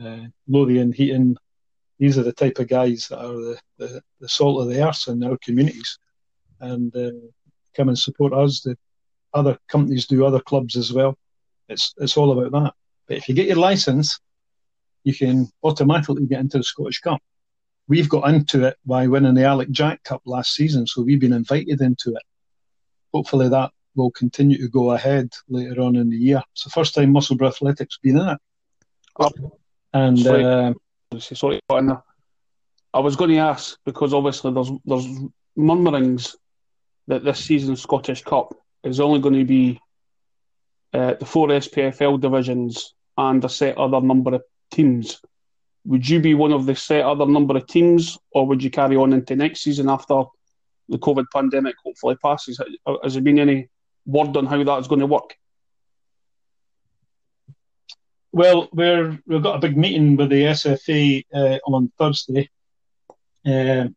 [SPEAKER 3] uh, Lothian Heating, these are the type of guys that are the, the, the salt of the earth in our communities and uh, come and support us. The other companies do other clubs as well. It's it's all about that. But if you get your license, you can automatically get into the Scottish Cup. We've got into it by winning the Alec Jack Cup last season, so we've been invited into it. Hopefully that will continue to go ahead later on in the year. It's the first time Musselburgh Athletics been in it. And
[SPEAKER 2] Sorry.
[SPEAKER 3] uh,
[SPEAKER 2] Sorry, I was going to ask because obviously there's there's murmurings that this season's Scottish Cup is only going to be uh, the four SPFL divisions and a set other number of teams. Would you be one of the set other number of teams, or would you carry on into next season after the COVID pandemic hopefully passes? Has there been any word on how that's going to work?
[SPEAKER 3] Well, we're we've got a big meeting with the SFA uh, on Thursday, uh,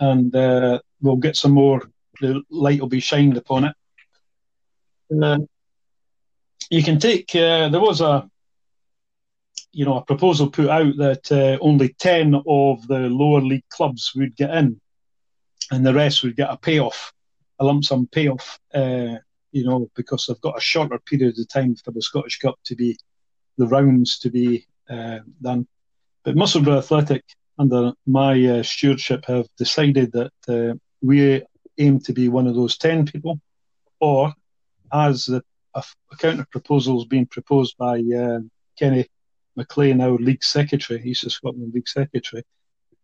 [SPEAKER 3] and uh, we'll get some more. The light will be shined upon it. Uh, you can take. Uh, there was a, you know, a proposal put out that uh, only ten of the lower league clubs would get in, and the rest would get a payoff, a lump sum payoff. You know, because they've got a shorter period of time for the Scottish Cup to be the rounds to be uh, done. But Musselburgh Athletic, under my uh, stewardship, have decided that uh, we aim to be one of those 10 people, or as the a, a counter proposal is being proposed by uh, Kenny McLean, our league secretary, he's the Scotland league secretary,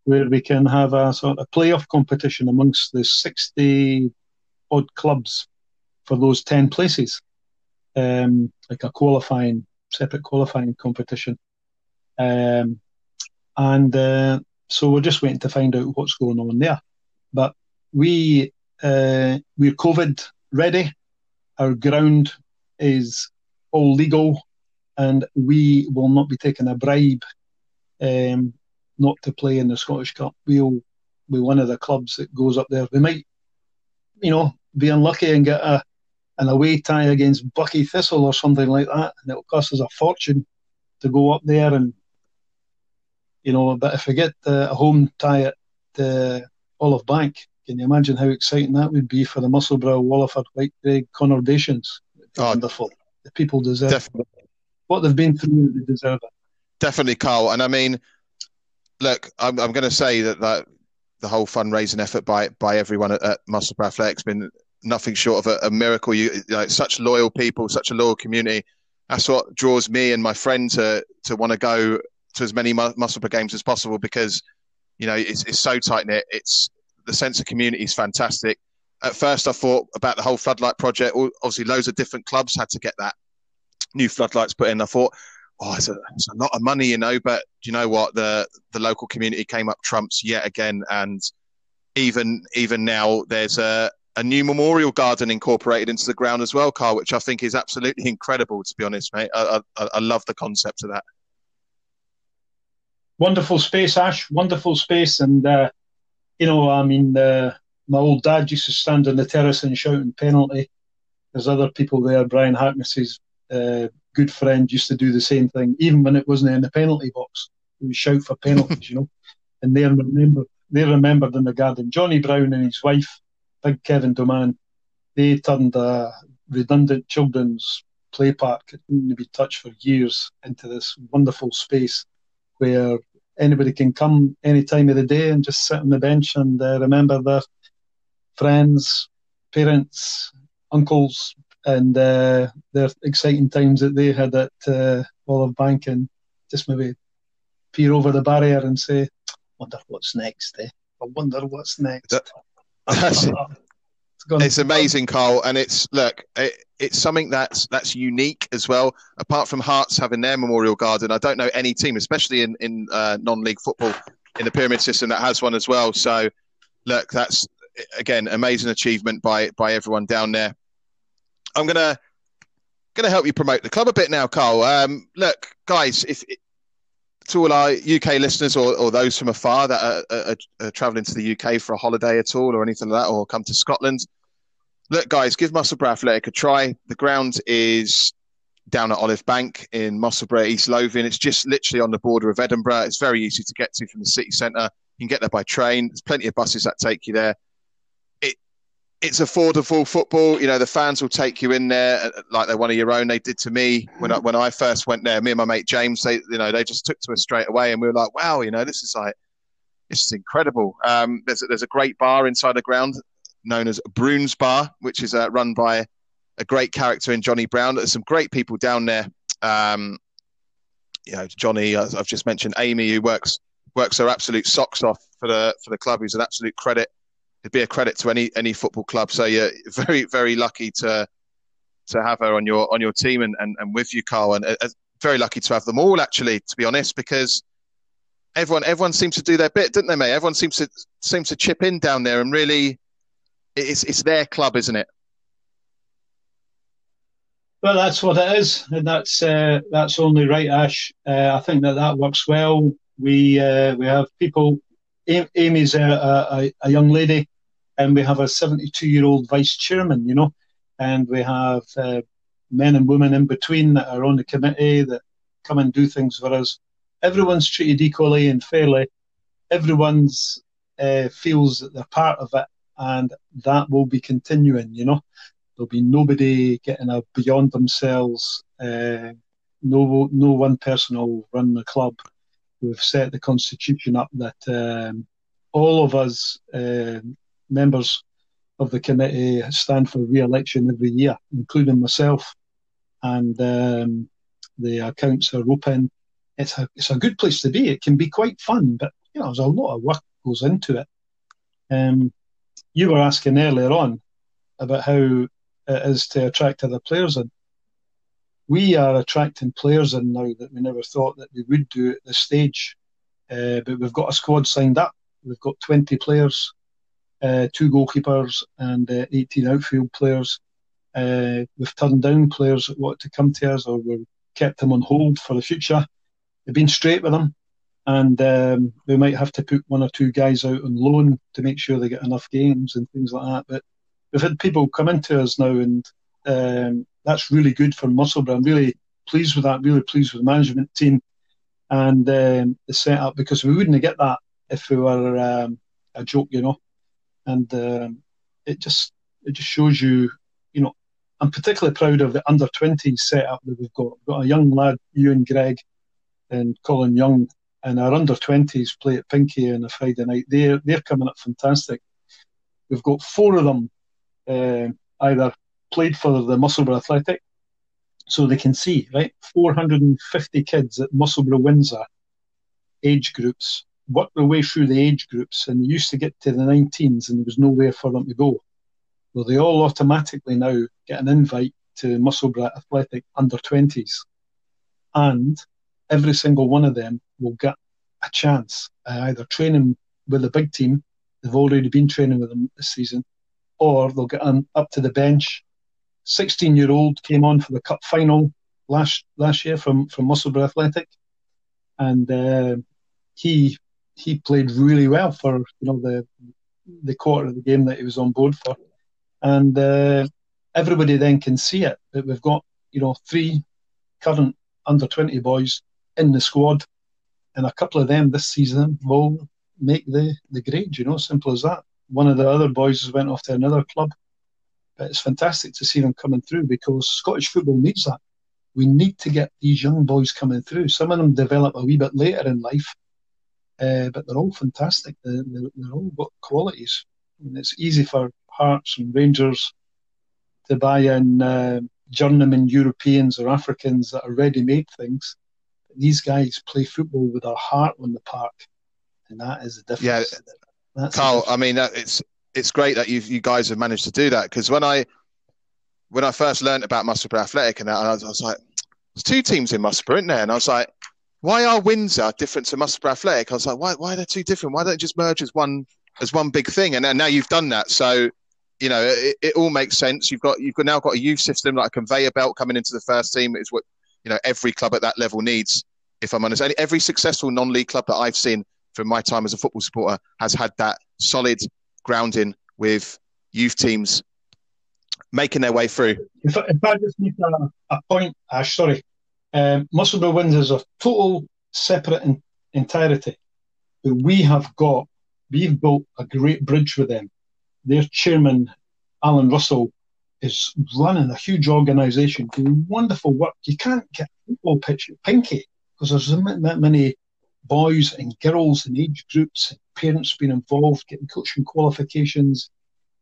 [SPEAKER 3] where we can have a sort of playoff competition amongst the 60 odd clubs for those 10 places, um, like a qualifying separate qualifying competition. Um, and uh, so we're just waiting to find out what's going on there. But we uh, we're COVID ready. Our ground is all legal, and we will not be taking a bribe um, not to play in the Scottish Cup. We'll be one of the clubs that goes up there. We might, you know, be unlucky and get a an away tie against Buckie Thistle or something like that, and it'll cost us a fortune to go up there and you know. But if we get a home tie at the Olive Bank, can you imagine how exciting that would be for the Musselburgh, Wallyford, White Craig conurbations? Oh, wonderful. The people deserve definitely. what they've been through. They deserve it.
[SPEAKER 1] Definitely, Carl. And I mean, look, I'm, I'm going to say that, that the whole fundraising effort by by everyone at, at Musselburgh Athletics been nothing short of a, a miracle. You, know, such loyal people, such a loyal community. That's what draws me and my friend to to want to go to as many Musselburgh games as possible because you know it's, it's so tight knit. It's the sense of community is fantastic. At first, I thought about the whole floodlight project. Obviously, loads of different clubs had to get that new floodlights put in. I thought, oh, it's a, it's a lot of money, you know. But you know what? The the local community came up trumps yet again, and even even now, there's a a new memorial garden incorporated into the ground as well, Carl, which I think is absolutely incredible. To be honest, mate, I, I, I love the concept of that.
[SPEAKER 3] Wonderful space, Ash. Wonderful space, and uh, you know, I mean, uh, my old dad used to stand on the terrace and shout shouting penalty. There's other people there. Brian Harkness's uh, good friend used to do the same thing, even when it wasn't in the penalty box. He would shout for penalties, you know. And they remember they remembered in the garden. Johnny Brown and his wife, Big Kevin Doman, they turned a redundant children's play park that didn't be touched for years into this wonderful space where anybody can come any time of the day and just sit on the bench and uh, remember their friends, parents, uncles, and uh, their exciting times that they had at uh, Olive Bank and just maybe peer over the barrier and say, wonder what's next, eh? I wonder what's next. That,
[SPEAKER 1] that's it. It's, it's amazing, Carl, and it's look, it, it's something that's that's unique as well. Apart from Hearts having their memorial garden, I don't know any team, especially in in uh, non-league football, in the pyramid system that has one as well. So, look, that's again amazing achievement by by everyone down there. I'm gonna gonna help you promote the club a bit now, Carl. Um, look, guys, if to all our UK listeners or, or those from afar that are, are, are, traveling to the UK for a holiday at all or anything like that, or come to Scotland, look, guys, give Musselburgh Athletic a try. The ground is down at Olive Bank in Musselburgh, East Lothian. It's just literally on the border of Edinburgh. It's very easy to get to from the city centre. You can get there by train. There's plenty of buses that take you there it's affordable football. You know, the fans will take you in there uh, like they're one of your own. They did to me when I, when I first went there. Me and my mate James, they you know they just took to us straight away, and we were like, wow, you know, this is like this is incredible. Um, there's a, there's a great bar inside the ground known as Bruns Bar, which is uh, run by a great character in Johnny Brown. There's some great people down there. Um, you know, Johnny, I've just mentioned Amy, who works works her absolute socks off for the for the club, who's an absolute credit it'd be a credit to any any football club. So you're very very lucky to to have her on your on your team and, and, and with you, Carl, and uh, uh, very lucky to have them all actually, to be honest, because everyone everyone seems to do their bit, don't they, mate? Everyone seems to seems to chip in down there, and really, it's it's their club, isn't it?
[SPEAKER 3] Well, that's what it is, and that's uh, that's only right, Ash. Uh, I think that that works well. We uh, we have people Amy's a, a, a, young lady, and we have a 72 year old vice chairman, you know, and we have uh, men and women in between that are on the committee that come and do things for us. Everyone's treated equally and fairly. Everyone's uh, feels that they're part of it, and that will be continuing, you know. There'll be nobody getting a beyond themselves. Uh, no, no one person will run the club we've set the constitution up that um, all of us uh, members of the committee stand for re-election every year, including myself, and um, the accounts are open. It's a it's a good place to be. It can be quite fun, but you know there's a lot of work goes into it. Um, you were asking earlier on about how it is to attract other players in we are attracting players in now that we never thought that we would do at this stage. Uh, but we've got a squad signed up. We've got 20 players, uh, two goalkeepers, and uh, 18 outfield players. Uh, we've turned down players that want to come to us, or we've kept them on hold for the future. We've been straight with them, and um, we might have to put one or two guys out on loan to make sure they get enough games and things like that. But we've had people come into us now, and um, that's really good for Musselburgh. I'm really pleased with that. Really pleased with the management team and um, the setup because we wouldn't get that if we were um, a joke, you know. And um, it just it just shows you, you know, I'm particularly proud of the under 20s setup that we've got. We've got a young lad, Ewan Gregg, and Colin Young, and our under 20s play at Pinkie on a Friday night. They're they're coming up fantastic. We've got four of them uh, either played for the Musselburgh Athletic, so they can see right 450 kids at Musselburgh Windsor age groups work their way through the age groups, and they used to get to the 19s, and there was nowhere for them to go. Well, they all automatically now get an invite to Musselburgh Athletic under 20s, and every single one of them will get a chance either training with the big team, they've already been training with them this season, or they'll get on up to the bench. 16 year old came on for the cup final last last year from, from Musselburgh Athletic, and uh, he he played really well for you know the the quarter of the game that he was on board for, and uh, everybody then can see it that we've got you know three current under twenty boys in the squad, and a couple of them this season will make the the grade. You know, simple as that. One of the other boys went off to another club, it's fantastic to see them coming through because Scottish football needs that. We need to get these young boys coming through. Some of them develop a wee bit later in life, uh, but they're all fantastic. They're, they're, they're all got qualities. And it's easy for Hearts and Rangers to buy in uh, journeyman Europeans or Africans that are ready-made things. But These guys play football with their heart on the park, and that is the difference.
[SPEAKER 1] Yeah, That's Carl. I mean, it's it's great that you you guys have managed to do that because when I when I first learned about Musselburgh Athletic and I was, I was like, there's two teams in Musselburgh, isn't there? And I was like, why are Windsor different to Musselburgh Athletic? I was like, why, why are they two different? Why don't they just merge as one as one big thing? And, now you've done that, so you know it, it, all makes sense. You've got you've now got a youth system like a conveyor belt coming into the first team. Is what you know every club at that level needs. If I'm honest, every successful non-league club that I've seen from my time as a football supporter has had that solid grounding with youth teams making their way through.
[SPEAKER 3] If, if I just make a, a point, Ash, sorry, um, Musselburgh is a total separate in, entirety. But we have got, we've built a great bridge with them. Their chairman, Alan Russell, is running a huge organisation, doing wonderful work. You can't get a football pitch at Pinkie because there's that many boys and girls in age groups, and parents being involved, getting coaching qualifications,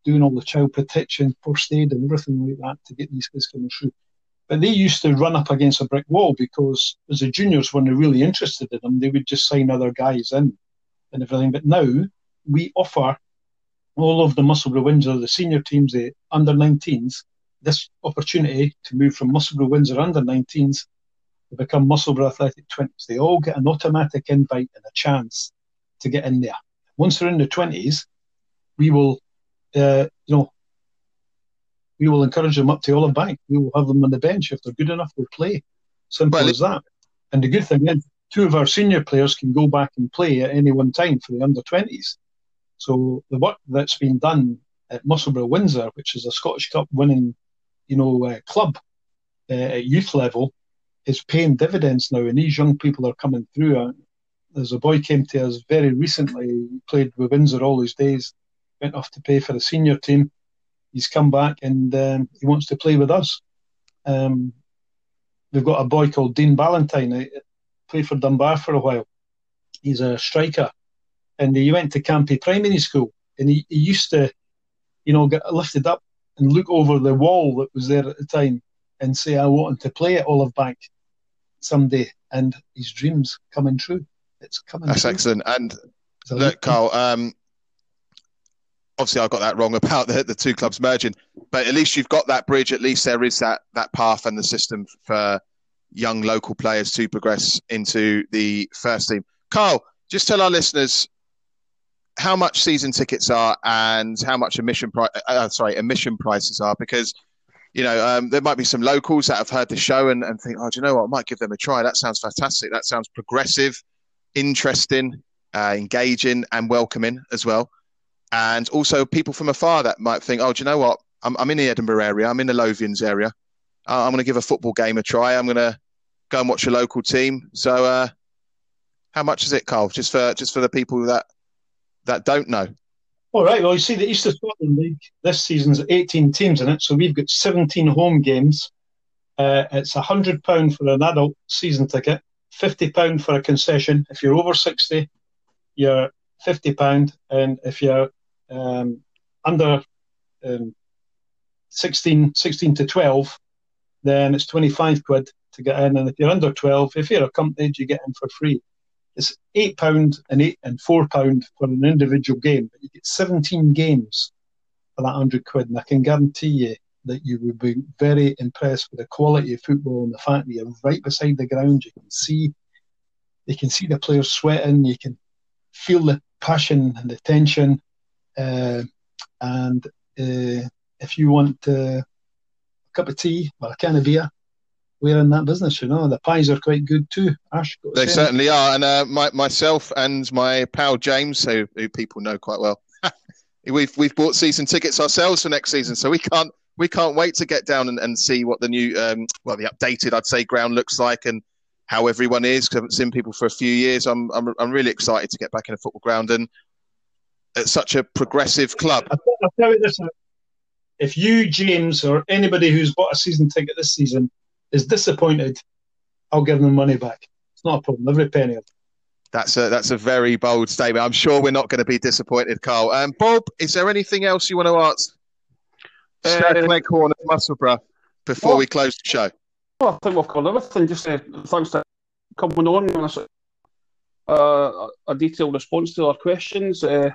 [SPEAKER 3] doing all the child protection, first aid, and everything like that to get these kids coming through. But they used to run up against a brick wall because as the juniors, when they're really interested in them, they would just sign other guys in and everything. But now we offer all of the Musselburgh Windsor, the senior teams, the under 19s, this opportunity to move from Musselburgh Windsor under 19s to become Musselburgh Athletic 20s. They all get an automatic invite and a chance to get in there. Once they're in the 20s, we will, uh, you know, we will encourage them up to Olive Bank. We will have them on the bench. If they're good enough, they'll play. Simple well, as that. And the good thing is, two of our senior players can go back and play at any one time for the under 20s. So the work that's been done at Musselburgh Windsor, which is a Scottish Cup winning, you know, uh, club uh, at youth level, is paying dividends now. And these young people are coming through. Uh, there's a boy came to us very recently, played with Windsor all his days, went off to play for the senior team he's come back and um, he wants to play with us. Um, we've got a boy called Dean Ballantyne. He played for Dunbar for a while. He's a striker, and he went to Campie Primary School, and he, he used to, you know, get lifted up and look over the wall that was there at the time and say, "I want to play at Olive Bank someday," and his dreams coming true. It's coming.
[SPEAKER 1] That's
[SPEAKER 3] true.
[SPEAKER 1] excellent. And look, Carl, um, obviously I got that wrong about the, the two clubs merging, but at least you've got that bridge. At least there is that that path and the system for young local players to progress into the first team. Carl, just tell our listeners how much season tickets are and how much admission price. Uh, uh, sorry, admission prices are because you know um, there might be some locals that have heard the show and, and think, oh, do you know what? I might give them a try. That sounds fantastic. That sounds progressive, interesting, uh, engaging, and welcoming as well. and also people from afar that might think, oh, do you know what? I'm, I'm in the Edinburgh area. I'm in the Lothians area. I'm going to give a football game a try. I'm going to go and watch a local team. So, uh, how much is it, Carl? Just for just for the people that that don't know.
[SPEAKER 3] All right. Well, you see, the East of Scotland League this season's 18 teams in it, so we've got 17 home games. Uh, it's a hundred pound for an adult season ticket, fifty pound for a concession. If you're over 60, you're 50 pound, and if you're um, under um, 16, 16 to 12, then it's 25 quid to get in. And if you're under 12, if you're accompanied, you get in for free. It's eight pound and eight and four pound for an individual game, but you get 17 games for that hundred quid. And I can guarantee you that you will be very impressed with the quality of football and the fact that you're right beside the ground. You can see, you can see the players sweating. You can feel the passion and the tension. Uh, and uh, if you want uh, a cup of tea or a can of beer, we're in that business, you know. The pies are quite good too. Ash,
[SPEAKER 1] they certainly are. And uh, my, myself and my pal James, who, who people know quite well, we've we've bought season tickets ourselves for next season, so we can't we can't wait to get down and, and see what the new, um, well, the updated, I'd say, ground looks like and how everyone is. Because I haven't seen people for a few years. I'm, I'm I'm really excited to get back in a football ground and at such a progressive club.
[SPEAKER 3] I'll tell you this: if you, James, or anybody who's bought a season ticket this season is disappointed, I'll give them money back. It's not a problem. Every penny of it.
[SPEAKER 1] That's a that's a very bold statement. I'm sure we're not going to be disappointed, Carl. Um, Bob, is there anything else you want to ask? Uh, Cleghorn of Musselburgh before well, we close the show.
[SPEAKER 2] Well, I think we've covered everything. Just uh, thanks for coming on and uh, a detailed response to our questions. Uh,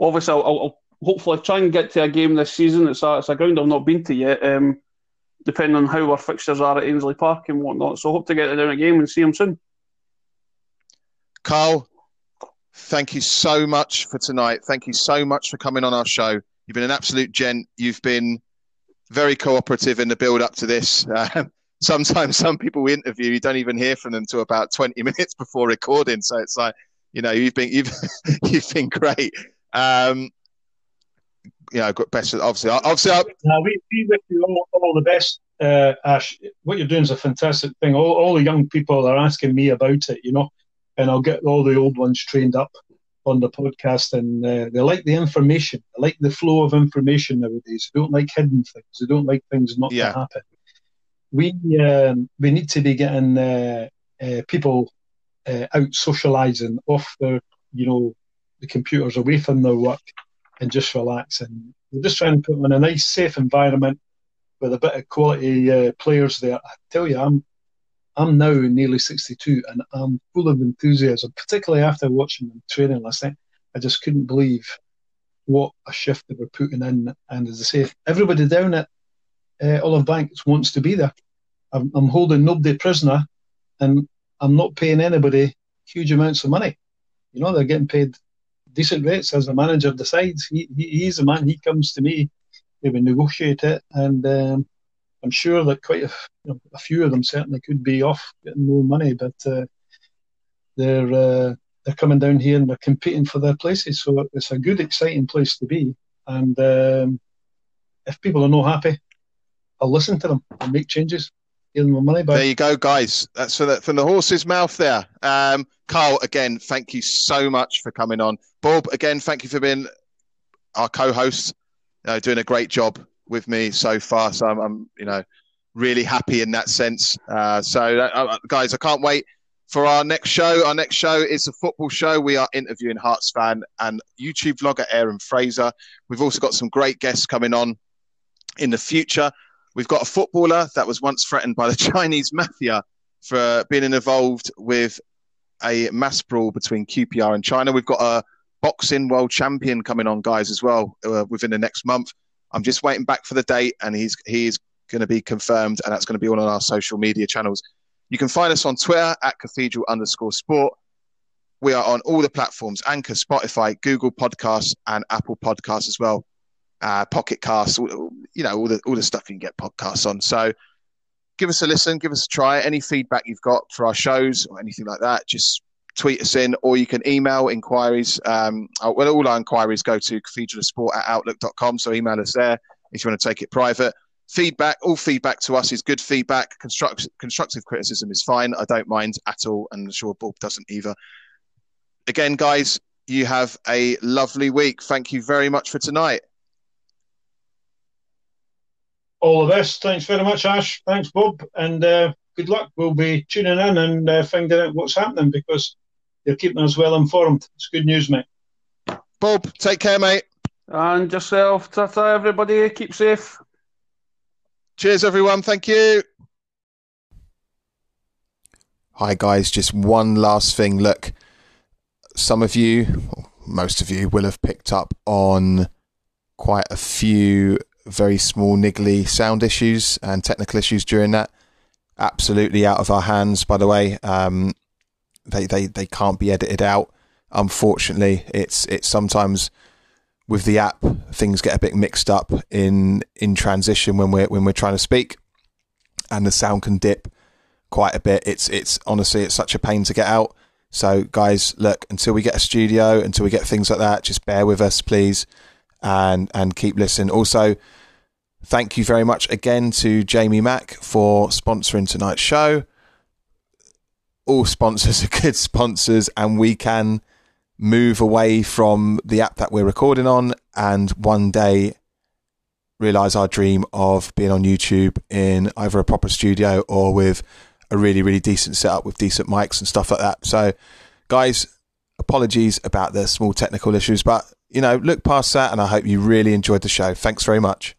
[SPEAKER 2] obviously, I'll, I'll, hopefully try and get to a game this season. It's a, it's a ground I've not been to yet. Um, depending on how our fixtures are at Ainslie Park and whatnot. So hope to get it down a game and see him soon.
[SPEAKER 1] Carl, thank you so much for tonight. Thank you so much for coming on our show. You've been an absolute gent. You've been very cooperative in the build up to this. Um, sometimes some people we interview, you don't even hear from them until about 20 minutes before recording. So it's like, you know, you've been you've you've been great. Um, you know, got best obviously, obviously. I...
[SPEAKER 3] No, we, we wish you all, all the best, uh, Ash. What you're doing is a fantastic thing. All, all the young people are asking me about it, you know, and I'll get all the old ones trained up on the podcast, and uh, they like the information. They like the flow of information nowadays. They don't like hidden things. They don't like things not yeah. to happen. We um, we need to be getting uh, uh people uh, out socialising off their, you know, the computers away from their work and just relax. And we're just trying to put them in a nice, safe environment with a bit of quality uh, players there. I tell you, I'm I'm now nearly 62 and I'm full of enthusiasm, particularly after watching them training last night. I just couldn't believe what a shift they were putting in. And as I say, everybody down at uh, Olive Banks wants to be there. I'm, I'm holding nobody prisoner and I'm not paying anybody huge amounts of money. You know, they're getting paid decent rates as the manager decides. He, he he's the man. He comes to me. We negotiate it, and um, I'm sure that quite a, you know, a, few of them certainly could be off getting more money, but uh, they're uh, they're coming down here and they're competing for their places. So it's a good, exciting place to be. And um, if people are not happy, I'll listen to them and make changes money back.
[SPEAKER 1] There you go, guys. That's from the, from the horse's mouth there. Um, Carl, again, thank you so much for coming on. Bob, again, thank you for being our co-host, uh, doing a great job with me so far. So I'm, I'm you know, really happy in that sense. Uh, so, uh, uh, guys, I can't wait for our next show. Our next show is a football show. We are interviewing Hearts fan and YouTube vlogger Aaron Fraser. We've also got some great guests coming on in the future. We've got a footballer that was once threatened by the Chinese mafia for being involved with a mass brawl between QPR and China. We've got a boxing world champion coming on, guys, as well uh, within the next month. I'm just waiting back for the date, and he's he's going to be confirmed, and that's going to be all on our social media channels. You can find us on Twitter at cathedral underscore sport. We are on all the platforms Anchor, Spotify, Google Podcasts, and Apple Podcasts as well uh, Pocket you know, all the all the stuff you can get podcasts on. So give us a listen, give us a try. Any feedback you've got for our shows or anything like that, just tweet us in, or you can email inquiries. Um, uh, well, all our inquiries go to cathedralsport at outlook.com, so email us there if you want to take it private. Feedback, all feedback to us is good feedback. Construct, constructive criticism is fine. I don't mind at all, and I'm sure Bob doesn't either. Again, guys, you have a lovely week. Thank you very much for tonight.
[SPEAKER 3] All the best. Thanks very much, Ash. Thanks, Bob. And uh, good luck. We'll be tuning in and uh, finding out what's happening because you're keeping us well informed. It's good news, mate.
[SPEAKER 1] Bob, take care, mate.
[SPEAKER 2] And yourself. Ta ta, everybody. Keep safe.
[SPEAKER 1] Cheers, everyone. Thank you. Hi, guys. Just one last thing. Look, some of you, most of you, will have picked up on quite a few very small, niggly sound issues and technical issues during that. Absolutely out of our hands, by the way. Um, they, they, they can't be edited out. Unfortunately, it's it's sometimes with the app things get a bit mixed up in in transition when we're when we're trying to speak, and the sound can dip quite a bit. It's it's honestly it's such a pain to get out. So guys, look, until we get a studio, until we get things like that, just bear with us, please, and and keep listening. Also, thank you very much again to Jamie Mack for sponsoring tonight's show. All sponsors are good sponsors, and we can move away from the app that we're recording on and one day realize our dream of being on YouTube in either a proper studio or with a really, really decent setup with decent mics and stuff like that. So, guys, apologies about the small technical issues, but you know, look past that and I hope you really enjoyed the show. Thanks very much.